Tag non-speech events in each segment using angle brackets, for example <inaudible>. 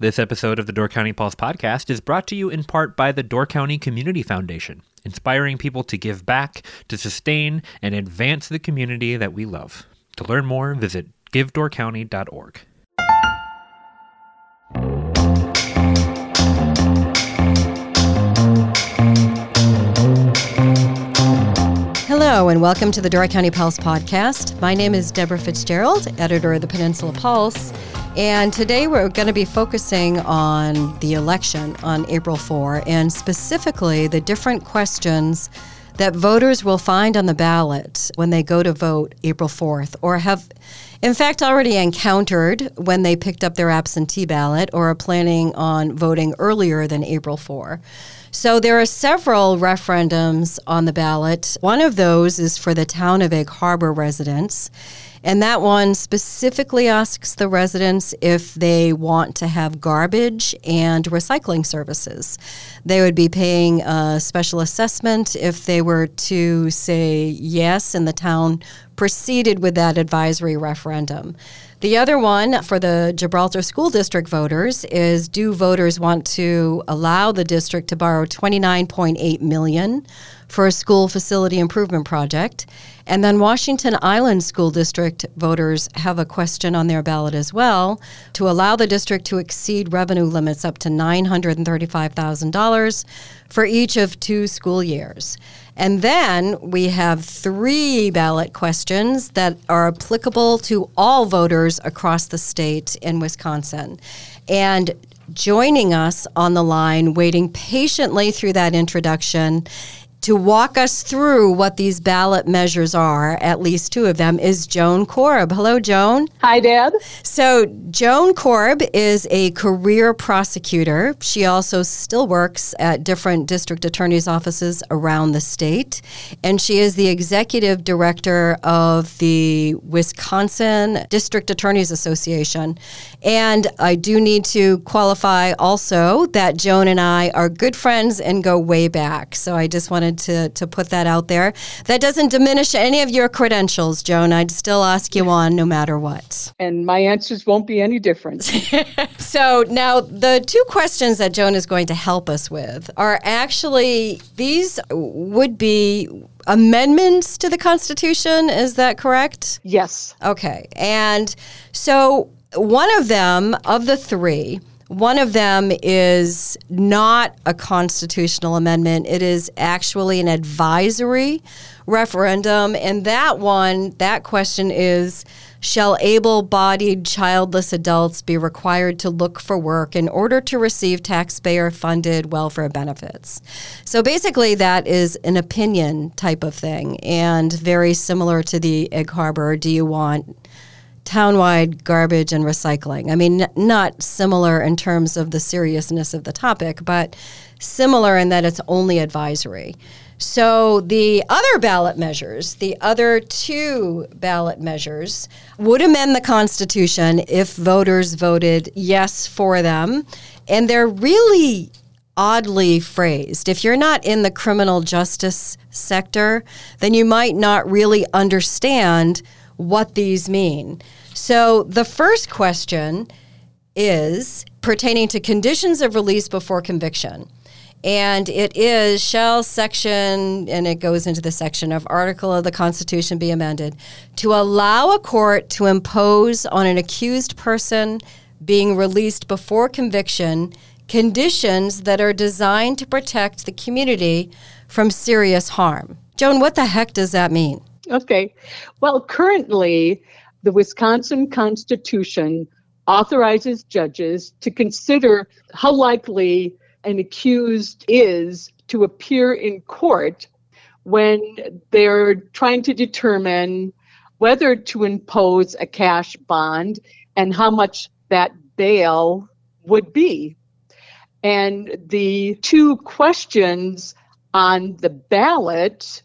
This episode of the Door County Pulse podcast is brought to you in part by the Door County Community Foundation, inspiring people to give back, to sustain, and advance the community that we love. To learn more, visit givedoorcounty.org. Hello, and welcome to the Door County Pulse podcast. My name is Debra Fitzgerald, editor of the Peninsula Pulse. And today we're going to be focusing on the election on April 4 and specifically the different questions that voters will find on the ballot when they go to vote April 4th or have, in fact, already encountered when they picked up their absentee ballot or are planning on voting earlier than April 4. So there are several referendums on the ballot. One of those is for the town of Egg Harbor residents. And that one specifically asks the residents if they want to have garbage and recycling services. They would be paying a special assessment if they were to say yes, and the town proceeded with that advisory referendum. The other one for the Gibraltar School District voters is do voters want to allow the district to borrow 29.8 million for a school facility improvement project? And then Washington Island School District voters have a question on their ballot as well to allow the district to exceed revenue limits up to $935,000 for each of two school years. And then we have three ballot questions that are applicable to all voters across the state in Wisconsin. And joining us on the line, waiting patiently through that introduction, to walk us through what these ballot measures are, at least two of them, is Joan Korb. Hello, Joan. Hi, Deb. So, Joan Korb is a career prosecutor. She also still works at different district attorneys' offices around the state. And she is the executive director of the Wisconsin District Attorneys Association. And I do need to qualify also that Joan and I are good friends and go way back. So, I just wanted to, to put that out there. That doesn't diminish any of your credentials, Joan. I'd still ask you on no matter what. And my answers won't be any different. <laughs> so now the two questions that Joan is going to help us with are actually these would be amendments to the Constitution. Is that correct? Yes. Okay. And so one of them, of the three, one of them is not a constitutional amendment. It is actually an advisory referendum. And that one, that question is Shall able bodied childless adults be required to look for work in order to receive taxpayer funded welfare benefits? So basically, that is an opinion type of thing and very similar to the Egg Harbor. Do you want townwide garbage and recycling. I mean, n- not similar in terms of the seriousness of the topic, but similar in that it's only advisory. So the other ballot measures, the other two ballot measures, would amend the Constitution if voters voted yes for them. And they're really oddly phrased. If you're not in the criminal justice sector, then you might not really understand what these mean. So the first question is pertaining to conditions of release before conviction. And it is shall section, and it goes into the section of article of the Constitution be amended to allow a court to impose on an accused person being released before conviction conditions that are designed to protect the community from serious harm. Joan, what the heck does that mean? Okay. Well, currently, the Wisconsin Constitution authorizes judges to consider how likely an accused is to appear in court when they're trying to determine whether to impose a cash bond and how much that bail would be. And the two questions on the ballot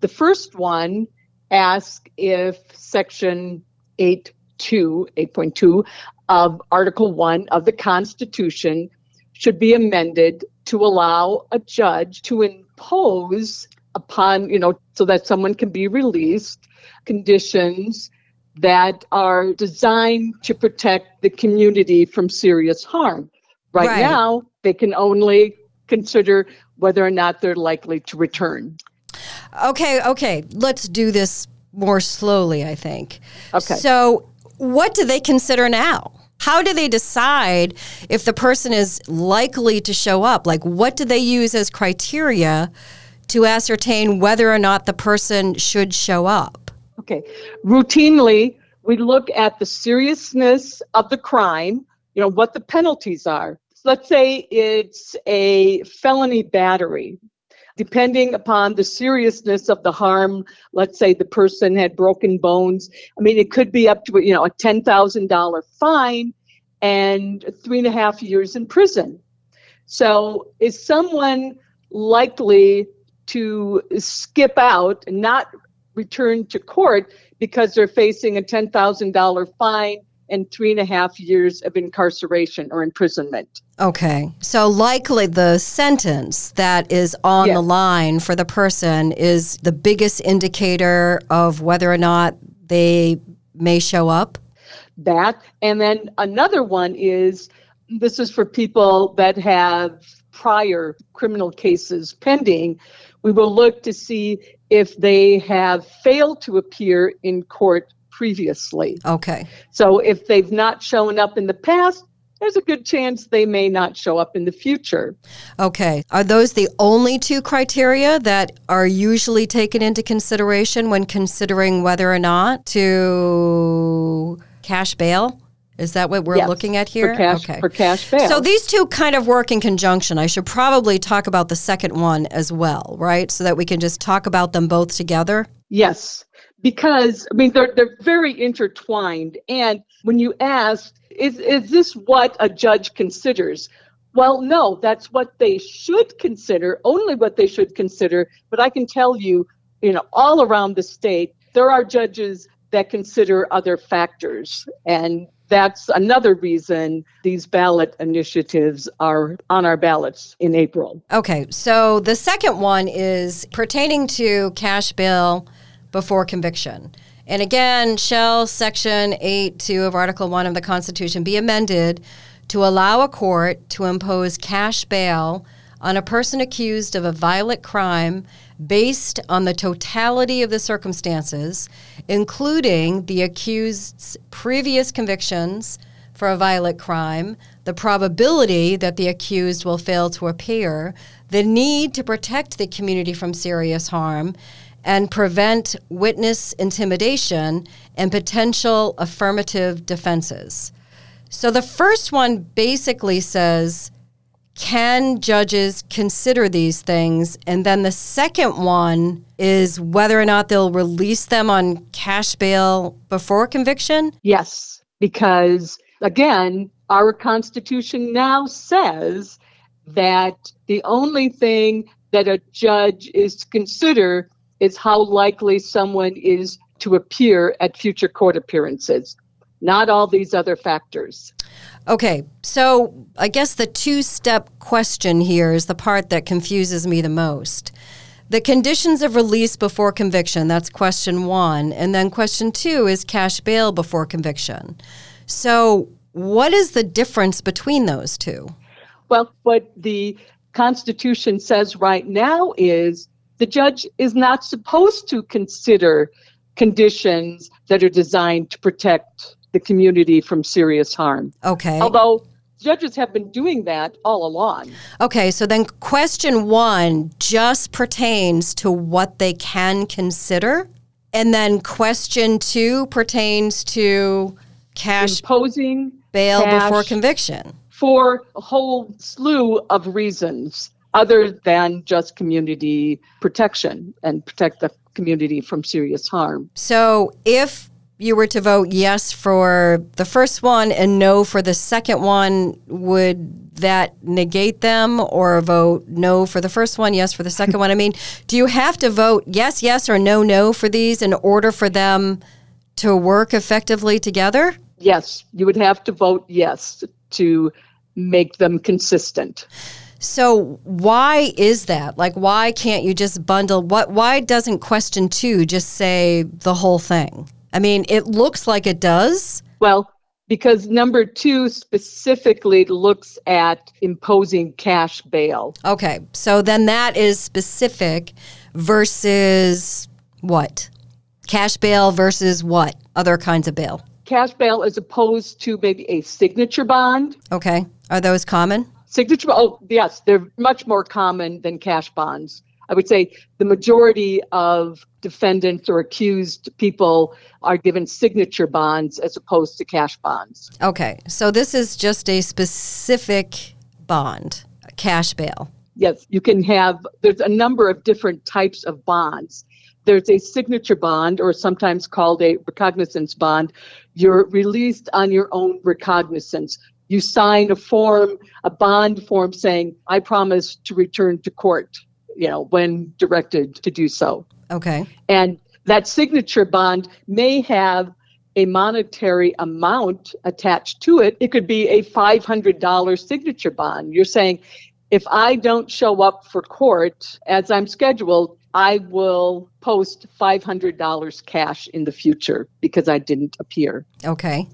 the first one asks if Section 8.2, 8.2 of Article 1 of the Constitution should be amended to allow a judge to impose upon, you know, so that someone can be released, conditions that are designed to protect the community from serious harm. Right, Right. now, they can only consider whether or not they're likely to return. Okay, okay. Let's do this more slowly, I think. Okay. So, what do they consider now? How do they decide if the person is likely to show up? Like, what do they use as criteria to ascertain whether or not the person should show up? Okay. Routinely, we look at the seriousness of the crime, you know, what the penalties are. Let's say it's a felony battery. Depending upon the seriousness of the harm, let's say the person had broken bones. I mean, it could be up to, you know, a $10,000 fine and three and a half years in prison. So is someone likely to skip out and not return to court because they're facing a $10,000 fine and three and a half years of incarceration or imprisonment. Okay. So, likely the sentence that is on Yes. the line for the person is the biggest indicator of whether or not they may show up. That. And then another one is this is for people that have prior criminal cases pending. We will look to see if they have failed to appear in court previously. Okay. So if they've not shown up in the past, there's a good chance they may not show up in the future. Okay. Are those the only two criteria that are usually taken into consideration when considering whether or not to cash bail? Is that what we're Yes, looking at here? For cash, okay. for cash bail. So these two kind of work in conjunction. I should probably talk about the second one as well, right? So that we can just talk about them both together. Yes, because I mean they're they're very intertwined. And when you ask, is is this what a judge considers? Well, no, that's what they should consider, only what they should consider. But I can tell you, you know, all around the state, there are judges that consider other factors. And that's another reason these ballot initiatives are on our ballots in April. Okay, so the second one is pertaining to cash bail before conviction. And again, shall Section 8 2 of Article 1 of the Constitution be amended to allow a court to impose cash bail on a person accused of a violent crime based on the totality of the circumstances, including the accused's previous convictions for a violent crime, the probability that the accused will fail to appear, the need to protect the community from serious harm, and prevent witness intimidation and potential affirmative defenses. So the first one basically says, can judges consider these things? And then the second one is whether or not they'll release them on cash bail before conviction. Yes, because again, our Constitution now says that the only thing that a judge is to consider is how likely someone is to appear at future court appearances, not all these other factors. Okay, so I guess the two step question here is the part that confuses me the most. The conditions of release before conviction, that's question one. And then question two is cash bail before conviction. So, what is the difference between those two? Well, what the Constitution says right now is the judge is not supposed to consider conditions that are designed to protect the community from serious harm. Okay. Although judges have been doing that all along. Okay, so then question one just pertains to what they can consider. And then question two pertains to cash Imposing bail before conviction. for a whole slew of reasons other than just community protection and protect the community from serious harm. So if you were to vote yes for the first one and no for the second one, would that negate them or vote no for the first one, yes for the second one? I mean, do you have to vote yes, yes, or no, no for these in order for them to work effectively together? Yes, you would have to vote yes to make them consistent. So why is that? Like why can't you just bundle what why doesn't question 2 just say the whole thing? I mean, it looks like it does. Well, because number two specifically looks at imposing cash bail. Okay, so then that is specific versus what? Cash bail versus what? Other kinds of bail. Cash bail as opposed to maybe a signature bond. Okay, are those common? Signature, oh, yes, they're much more common than cash bonds. I would say the majority of defendants or accused people are given signature bonds as opposed to cash bonds. Okay, so this is just a specific bond, a cash bail. Yes, you can have, there's a number of different types of bonds. There's a signature bond, or sometimes called a recognizance bond. You're released on your own recognizance. You sign a form, a bond form saying, I promise to return to court you know, when directed to do so. Okay. And that signature bond may have a monetary amount attached to it. It could be a $500 signature bond. You're saying, if I don't show up for court as I'm scheduled, I will post $500 cash in the future because I didn't appear. Okay.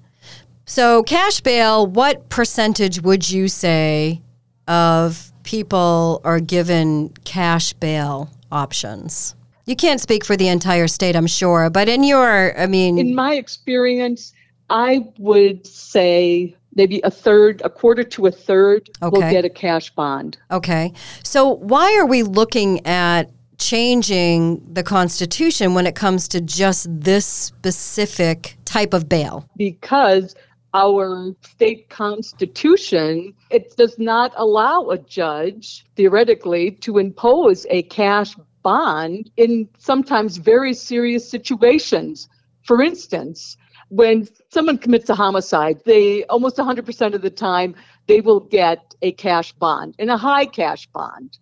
So, cash bail, what percentage would you say of people are given cash bail options? You can't speak for the entire state, I'm sure, but in your, I mean. In my experience, I would say maybe a third, a quarter to a third okay. will get a cash bond. Okay. So why are we looking at changing the Constitution when it comes to just this specific type of bail? Because our state constitution, it does not allow a judge, theoretically, to impose a cash bond in sometimes very serious situations. For instance, when someone commits a homicide, they almost 100% of the time they will get a cash bond and a high cash bond.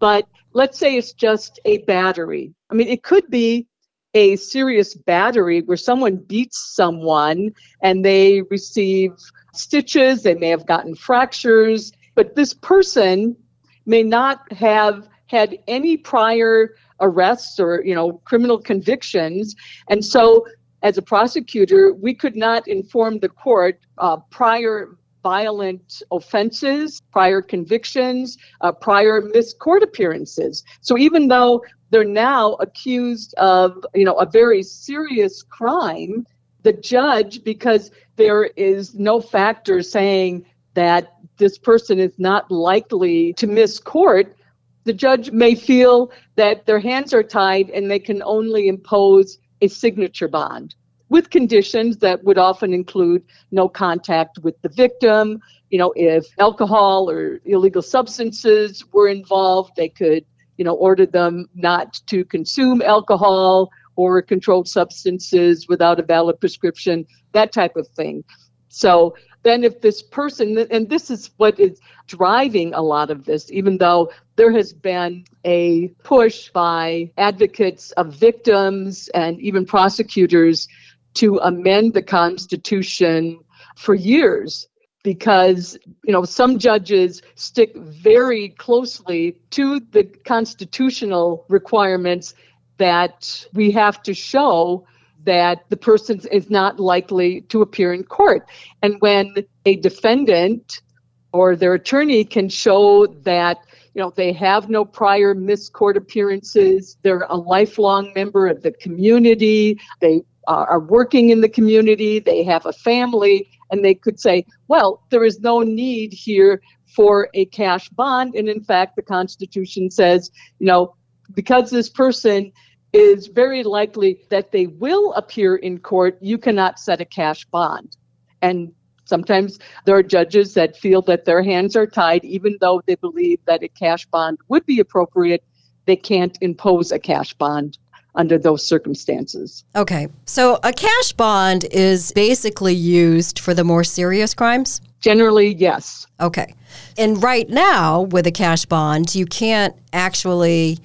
But let's say it's just a battery. I mean, it could be a serious battery where someone beats someone and they receive stitches, they may have gotten fractures, but this person may not have had any prior arrests or you know criminal convictions and so as a prosecutor we could not inform the court uh, prior violent offenses, prior convictions, uh, prior missed court appearances. So even though they're now accused of, you know, a very serious crime, the judge, because there is no factor saying that this person is not likely to miss court, the judge may feel that their hands are tied and they can only impose a signature bond with conditions that would often include no contact with the victim. You know, if alcohol or illegal substances were involved, they could you know, ordered them not to consume alcohol or controlled substances without a valid prescription, that type of thing. So then, if this person, and this is what is driving a lot of this, even though there has been a push by advocates of victims and even prosecutors to amend the Constitution for years because you know some judges stick very closely to the constitutional requirements that we have to show that the person is not likely to appear in court. And when a defendant or their attorney can show that you know they have no prior missed court appearances they're a lifelong member of the community they are working in the community they have a family and they could say, well, there is no need here for a cash bond. And in fact, the Constitution says, you know, because this person is very likely that they will appear in court, you cannot set a cash bond. And sometimes there are judges that feel that their hands are tied, even though they believe that a cash bond would be appropriate, they can't impose a cash bond under those circumstances. Okay. So a cash bond is basically used for the more serious crimes? Generally, yes. Okay. And right now, with a cash bond, you can't actually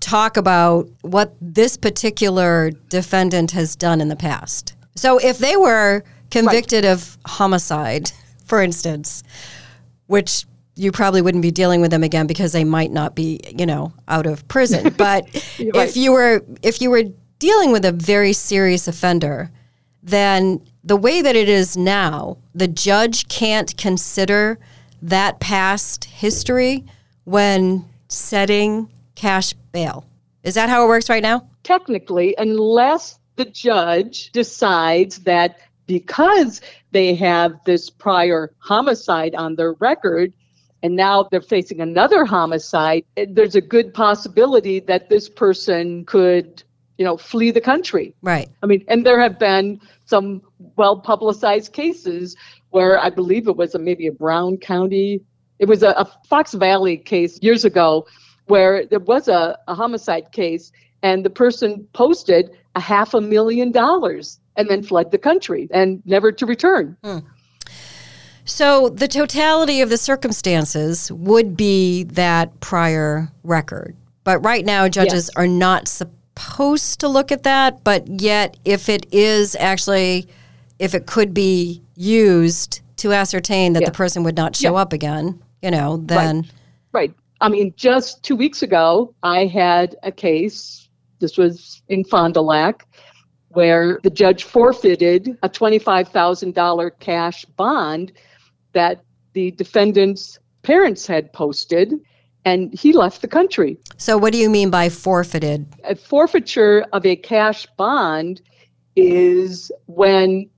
talk about what this particular defendant has done in the past. So if they were convicted right. of homicide, <laughs> for instance, which you probably wouldn't be dealing with them again because they might not be, you know, out of prison. <laughs> But right. if you were if you were dealing with a very serious offender then the way that it is now, the judge can't consider that past history when setting cash bail. Is that how it works right now? Technically, unless the judge decides that because they have this prior homicide on their record, and now they're facing another homicide, there's a good possibility that this person could, you know, flee the country. Right. I mean, and there have been some well publicized cases where I believe it was a, maybe a Brown County, it was a, a Fox Valley case years ago where there was a, a homicide case and the person posted a half a million dollars and then fled the country and never to return. Hmm. So the totality of the circumstances would be that prior record. But right now, judges yes. are not supposed to look at that. But yet, if it is actually, if it could be used to ascertain that yeah. the person would not show yeah. up again, you know, then. Right. right. I mean, just two weeks ago, I had a case. This was in Fond du Lac where the judge forfeited a $25,000 cash bond that the defendant's parents had posted and he left the country. So, what do you mean by forfeited? A forfeiture of a cash bond is when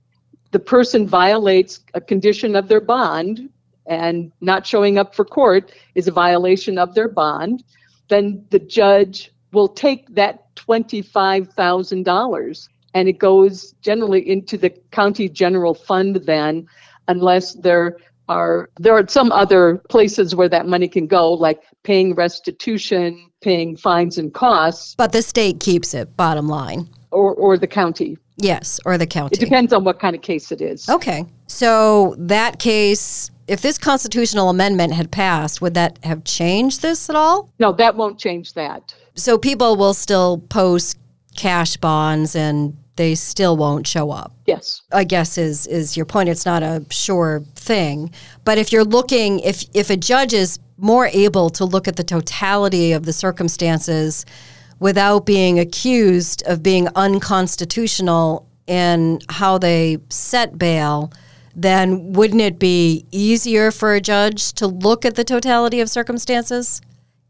the person violates a condition of their bond and not showing up for court is a violation of their bond, then the judge will take that $25,000 and it goes generally into the county general fund then unless there are there are some other places where that money can go like paying restitution paying fines and costs. But the state keeps it bottom line. Or or the county. Yes or the county. It depends on what kind of case it is. Okay so that case if this constitutional amendment had passed would that have changed this at all? No that won't change that. So people will still post cash bonds and they still won't show up. Yes. I guess is is your point it's not a sure thing, but if you're looking if if a judge is more able to look at the totality of the circumstances without being accused of being unconstitutional in how they set bail, then wouldn't it be easier for a judge to look at the totality of circumstances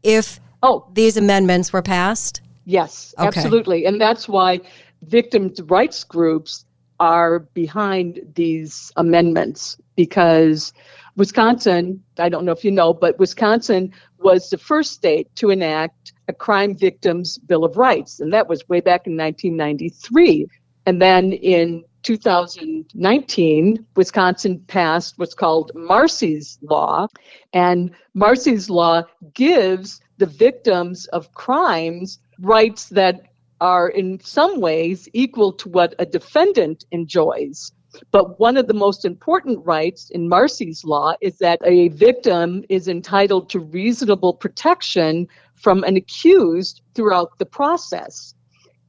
if oh. these amendments were passed? Yes, okay. absolutely. And that's why victims' rights groups are behind these amendments because Wisconsin, I don't know if you know, but Wisconsin was the first state to enact a crime victims bill of rights and that was way back in 1993 and then in 2019 wisconsin passed what's called Marsy's law and Marsy's law gives the victims of crimes rights that are in some ways equal to what a defendant enjoys. But one of the most important rights in Marsy's law is that a victim is entitled to reasonable protection from an accused throughout the process.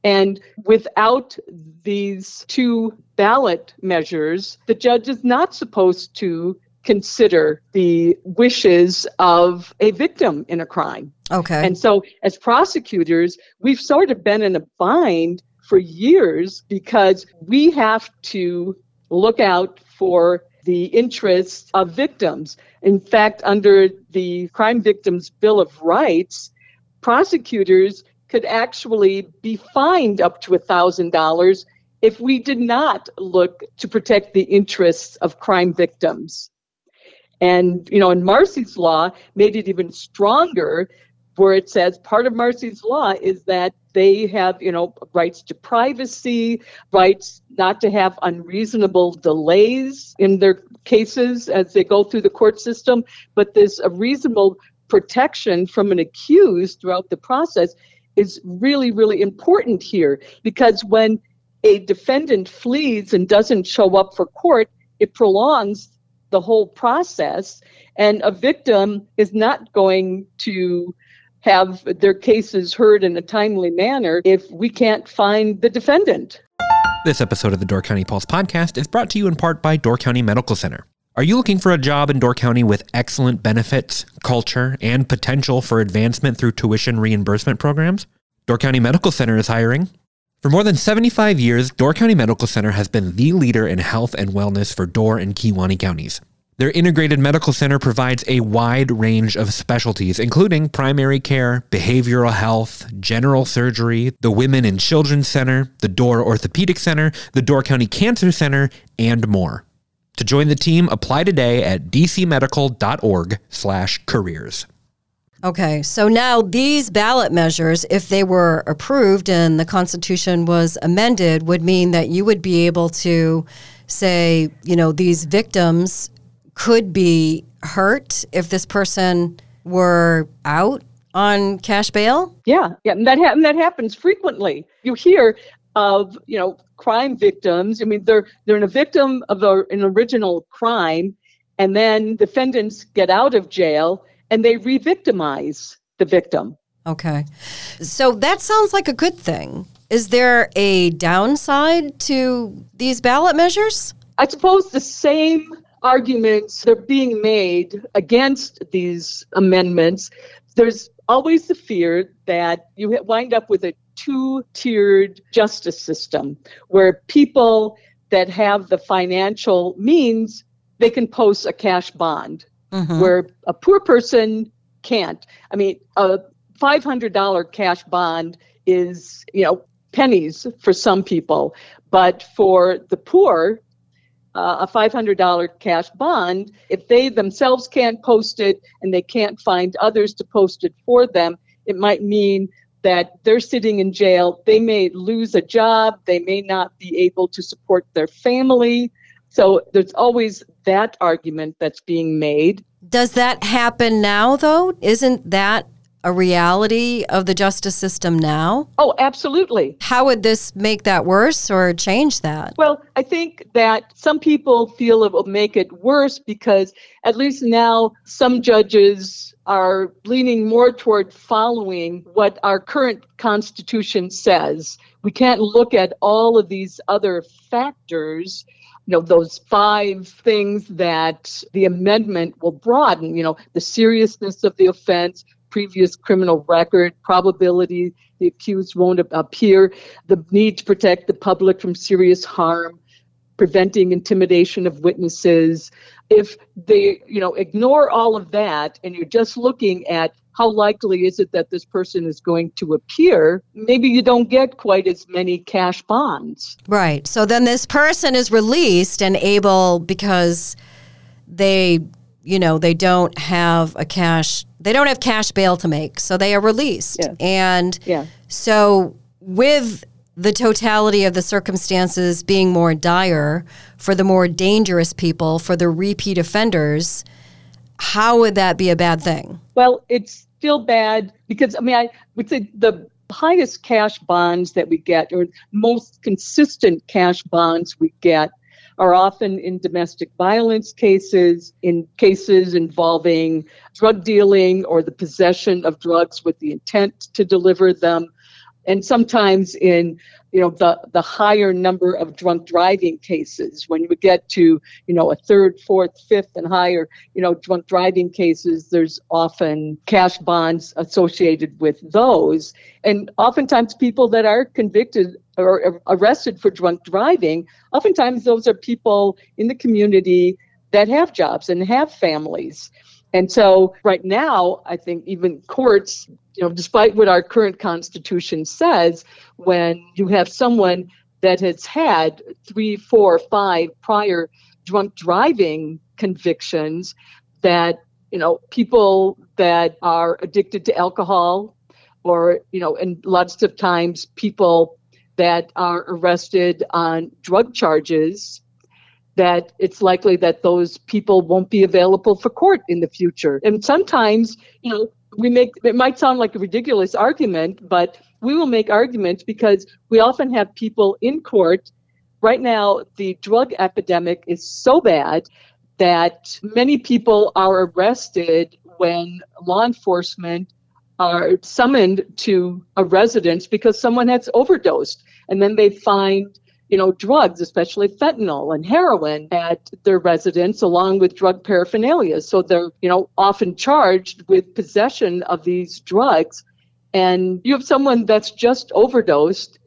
And without these two ballot measures, the judge is not supposed to consider the wishes of a victim in a crime. Okay. And so, as prosecutors, we've sort of been in a bind for years because we have to look out for the interests of victims. In fact, under the Crime Victims Bill of Rights, prosecutors could actually be fined up to $1,000 if we did not look to protect the interests of crime victims. And, you know, in Marsy's law made it even stronger where it says part of Marsy's law is that they have, you know, rights to privacy, rights not to have unreasonable delays in their cases as they go through the court system, but there's a reasonable protection from an accused throughout the process is really, really important here. Because when a defendant flees and doesn't show up for court, it prolongs the whole process. And a victim is not going to have their cases heard in a timely manner if we can't find the defendant. This episode of the Door County Pulse podcast is brought to you in part by Door County Medical Center. Are you looking for a job in Door County with excellent benefits, culture, and potential for advancement through tuition reimbursement programs? Door County Medical Center is hiring For more than 75 years, Door County Medical Center has been the leader in health and wellness for Door and Kewaunee counties. Their integrated medical center provides a wide range of specialties, including primary care, behavioral health, general surgery, the Women and Children's Center, the Door Orthopedic Center, the Door County Cancer Center, and more. To join the team, apply today at dcmedical.org/careers. Okay, so now these ballot measures, if they were approved and the Constitution was amended, would mean that you would be able to say, you know, these victims could be hurt if this person were out on cash bail? Yeah, yeah, and that ha- and that happens frequently. You hear of you know crime victims. I mean, they're they're in a victim of a, an original crime, and then defendants get out of jail and they re-victimize the victim. Okay, so that sounds like a good thing. Is there a downside to these ballot measures? I suppose the same arguments that are being made against these amendments. There's always the fear that you wind up with a two tiered justice system where people that have the financial means they can post a cash bond mm-hmm. where a poor person can't i mean a $500 cash bond is you know pennies for some people but for the poor uh, a $500 cash bond, if they themselves can't post it and they can't find others to post it for them, it might mean that they're sitting in jail. They may lose a job. They may not be able to support their family. So there's always that argument that's being made. Does that happen now, though? Isn't that a reality of the justice system now? Oh, absolutely. How would this make that worse or change that? Well, I think that some people feel it will make it worse because at least now some judges are leaning more toward following what our current Constitution says. We can't look at all of these other factors you know those five things that the amendment will broaden you know the seriousness of the offense previous criminal record, probability the accused won't appear, the need to protect the public from serious harm, preventing intimidation of witnesses. If they, you know, ignore all of that and you're just looking at how likely is it that this person is going to appear, maybe you don't get quite as many cash bonds. Right. So then this person is released and able because they you know they don't have a cash they don't have cash bail to make so they are released yeah. and yeah. so with the totality of the circumstances being more dire for the more dangerous people for the repeat offenders how would that be a bad thing? Well it's still bad because i mean i would say the highest cash bonds that we get or most consistent cash bonds we get are often in domestic violence cases, in cases involving drug dealing or the possession of drugs with the intent to deliver them, and sometimes in you know the the higher number of drunk driving cases when you get to you know a third fourth fifth and higher you know drunk driving cases there's often cash bonds associated with those. And oftentimes people that are convicted or arrested for drunk driving oftentimes those are people in the community that have jobs and have families and so right now, I think even courts, you know, despite what our current constitution says, when you have someone that has had three, four, five prior drunk driving convictions, that, you know, people that are addicted to alcohol or, you know, and lots of times people that are arrested on drug charges that it's likely that those people won't be available for court in the future. And sometimes, you know, we make it might sound like a ridiculous argument, but we will make arguments because we often have people in court. Right now, the drug epidemic is so bad that many people are arrested when law enforcement are summoned to a residence because someone has overdosed. And then they find you know, drugs, especially fentanyl and heroin at their residence along with drug paraphernalia. So they're, you know, often charged with possession of these drugs. And you have someone that's just overdosed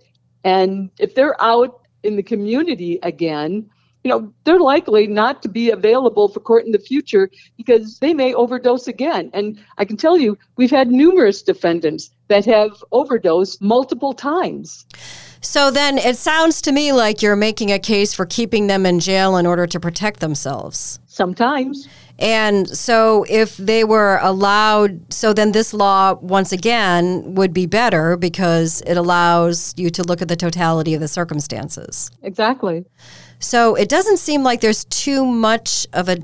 And if they're out in the community again, you know, they're likely not to be available for court in the future because they may overdose again. And I can tell you, we've had numerous defendants that have overdosed multiple times. So then it sounds to me like you're making a case for keeping them in jail in order to protect themselves. Sometimes. And so if they were allowed, so then this law, once again, would be better because it allows you to look at the totality of the circumstances. Exactly. So it doesn't seem like there's too much of a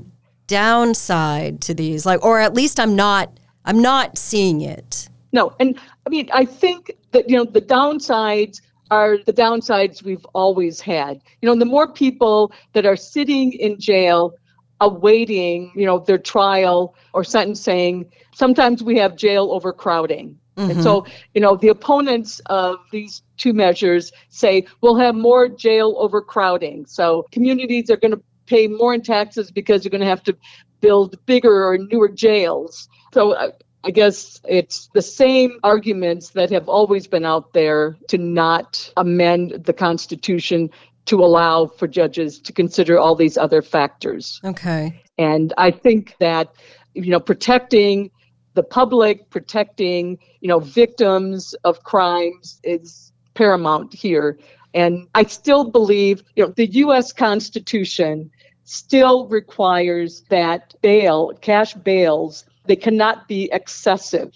downside to these, like, or at least I'm not, I'm not seeing it. No, and I mean, I think that, you know, the downsides are the downsides we've always had. You know, the more people that are sitting in jail awaiting, you know, their trial or sentencing, sometimes we have jail overcrowding. Mm-hmm. And so, you know, the opponents of these two measures say we'll have more jail overcrowding. So communities are going to pay more in taxes because they're going to have to build bigger or newer jails. So uh, I guess it's the same arguments that have always been out there to not amend the Constitution to allow for judges to consider all these other factors. Okay. And I think that, you know, protecting the public, protecting, you know, victims of crimes is paramount here. And I still believe, you know, the US Constitution still requires that bail, cash bails, they cannot be excessive.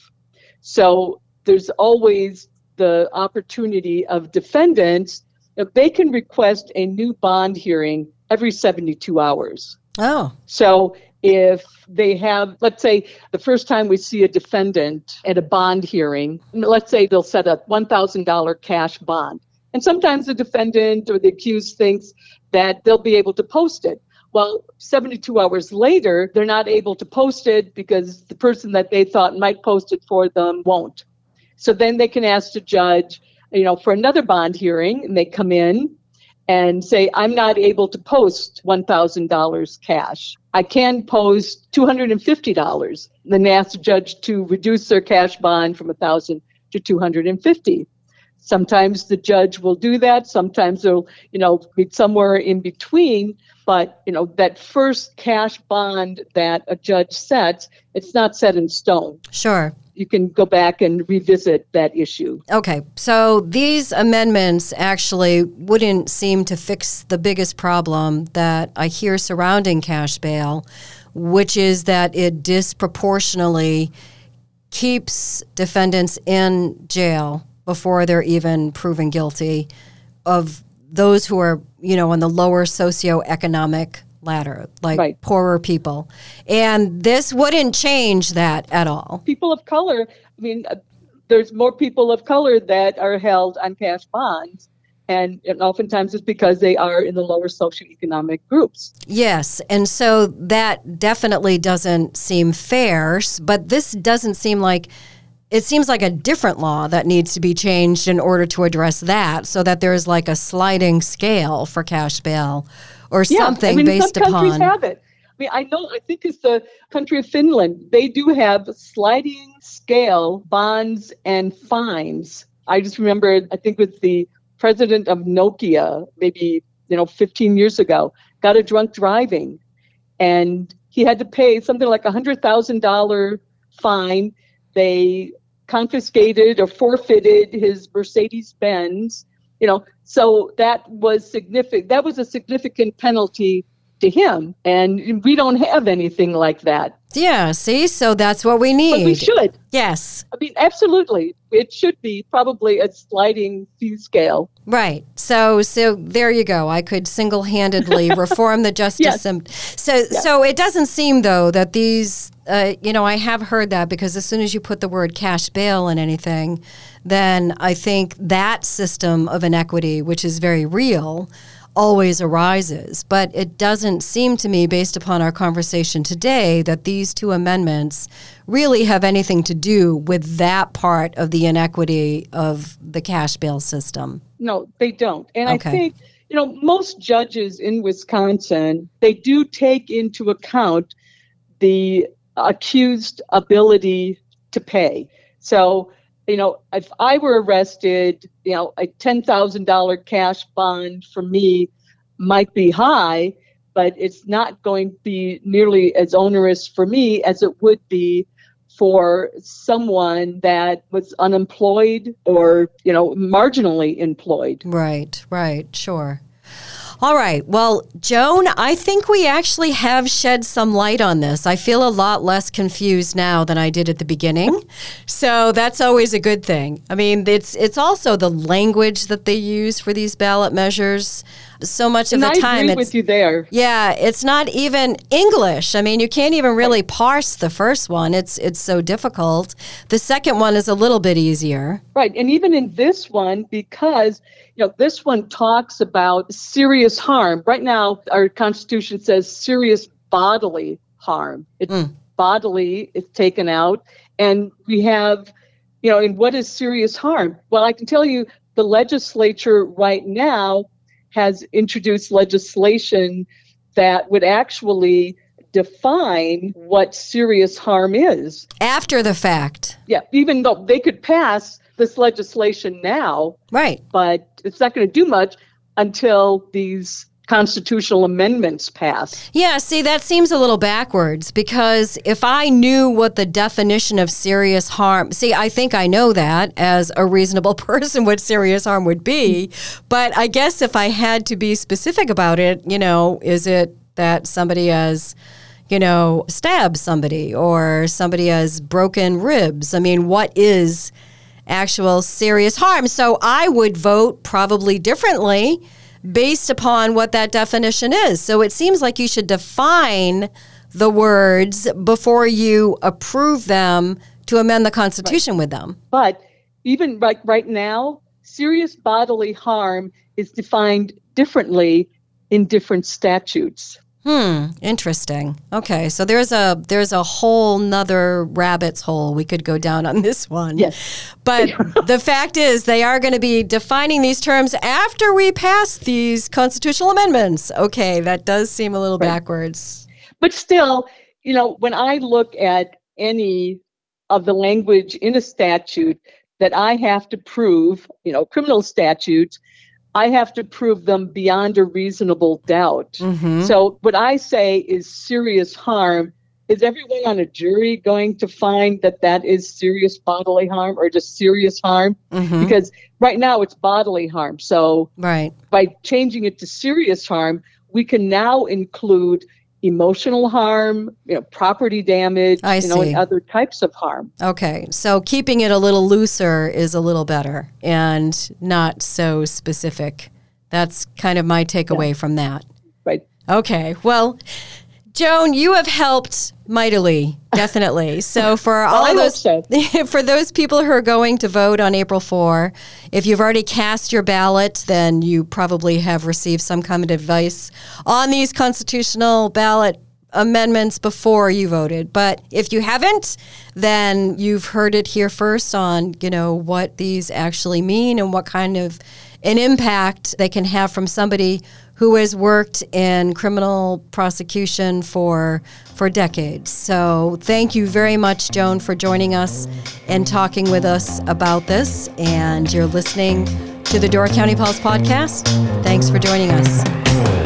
So there's always the opportunity of defendants, if they can request a new bond hearing every 72 hours. Oh. So if they have, let's say, the first time we see a defendant at a bond hearing, let's say they'll set a $1,000 cash bond. And sometimes the defendant or the accused thinks that they'll be able to post it. Well, 72 hours later, they're not able to post it because the person that they thought might post it for them won't. So then they can ask the judge, you know, for another bond hearing, and they come in and say, I'm not able to post $1,000 cash. I can post $250. Then they ask the judge to reduce their cash bond from 1000 to 250 Sometimes the judge will do that. Sometimes they'll, you know, be somewhere in between. But, you know, that first cash bond that a judge sets, it's not set in stone. Sure. You can go back and revisit that issue. Okay. So these amendments actually wouldn't seem to fix the biggest problem that I hear surrounding cash bail, which is that it disproportionately keeps defendants in jail before they're even proven guilty of those who are, you know, on the lower socioeconomic ladder, like right. poorer people. And this wouldn't change that at all. People of color, I mean, uh, there's more people of color that are held on cash bonds. And, and oftentimes it's because they are in the lower socioeconomic groups. Yes. And so that definitely doesn't seem fair. But this doesn't seem like it seems like a different law that needs to be changed in order to address that so that there's like a sliding scale for cash bail or yeah, something I mean, based some countries upon have it. I mean, I know, I think it's the country of Finland. They do have sliding scale bonds and fines. I just remember, I think with the president of Nokia, maybe, you know, 15 years ago, got a drunk driving and he had to pay something like a $100,000 fine they confiscated or forfeited his Mercedes Benz. You know, so that was significant. That was a significant penalty to him, and we don't have anything like that. Yeah, see, so that's what we need. But we should. Yes. I mean, absolutely. It should be probably a sliding fee scale. Right. So, so there you go. I could single-handedly <laughs> reform the justice yes. system. So, yes. so it doesn't seem though that these, uh, you know, I have heard that because as soon as you put the word cash bail in anything, then I think that system of inequity, which is very real always arises. But it doesn't seem to me, based upon our conversation today, that these two amendments really have anything to do with that part of the inequity of the cash bail system. No, they don't. And okay. I think, you know, most judges in Wisconsin, they do take into account the accused ability to pay. So you know, if I were arrested, you know, a $10,000 cash bond for me might be high, but it's not going to be nearly as onerous for me as it would be for someone that was unemployed or, you know, marginally employed. Right, right, sure. All right. Well, Joan, I think we actually have shed some light on this. I feel a lot less confused now than I did at the beginning. So that's always a good thing. I mean, it's it's also the language that they use for these ballot measures. So much of and the I time agree it's with you there. yeah, it's not even English. I mean, you can't even really parse the first one. It's it's so difficult. The second one is a little bit easier. Right. And even in this one, because you know, this one talks about serious harm. Right now, our Constitution says serious bodily harm. It's Mm. bodily, it's taken out. And we have, you know, and what is serious harm? Well, I can tell you the legislature right now has introduced legislation that would actually define what serious harm is. After the fact. Yeah, even though they could pass this legislation now, Right. but it's not going to do much until these constitutional amendments passed. Yeah, see, that seems a little backwards because if I knew what the definition of serious harm, see, I think I know that as a reasonable <laughs> person what serious harm would be. But I guess if I had to be specific about it, you know, is it that somebody has, you know, stabbed somebody or somebody has broken ribs? I mean, what is actual serious harm? So I would vote probably differently based upon what that definition is. So it seems like you should define the words before you approve them to amend the Constitution with them. But even right, right now, serious bodily harm is defined differently in different statutes. Hmm, interesting. Okay, so there's a there's a whole nother rabbit's hole we could go down on this one. Yes. But <laughs> the fact is they are going to be defining these terms after we pass these constitutional amendments. Okay, that does seem a little Right. backwards. But still, you know, when I look at any of the language in a statute that I have to prove, you know, criminal statutes, I have to prove them beyond a reasonable doubt. Mhm. So what I say is serious harm. Is everyone on a jury going to find that that is serious bodily harm or just serious harm? Mhm. Because right now it's bodily harm. So Right. by changing it to serious harm, we can now include emotional harm, you know, property damage, I you know, see. and other types of harm. Okay, so keeping it a little looser is a little better and not so specific. That's kind of my takeaway from that. Right. Okay, well, Joan, you have helped mightily, definitely. So for all I those so. <laughs> for those people who are going to vote on April 4, if you've already cast your ballot, then you probably have received some kind of advice on these constitutional ballot amendments before you voted. But if you haven't, then you've heard it here first on, you know, what these actually mean and what kind of an impact they can have from somebody who has worked in criminal prosecution for for decades. So thank you very much, Joan, for joining us and talking with us about this. And you're listening to the Door County Pulse podcast. Thanks for joining us.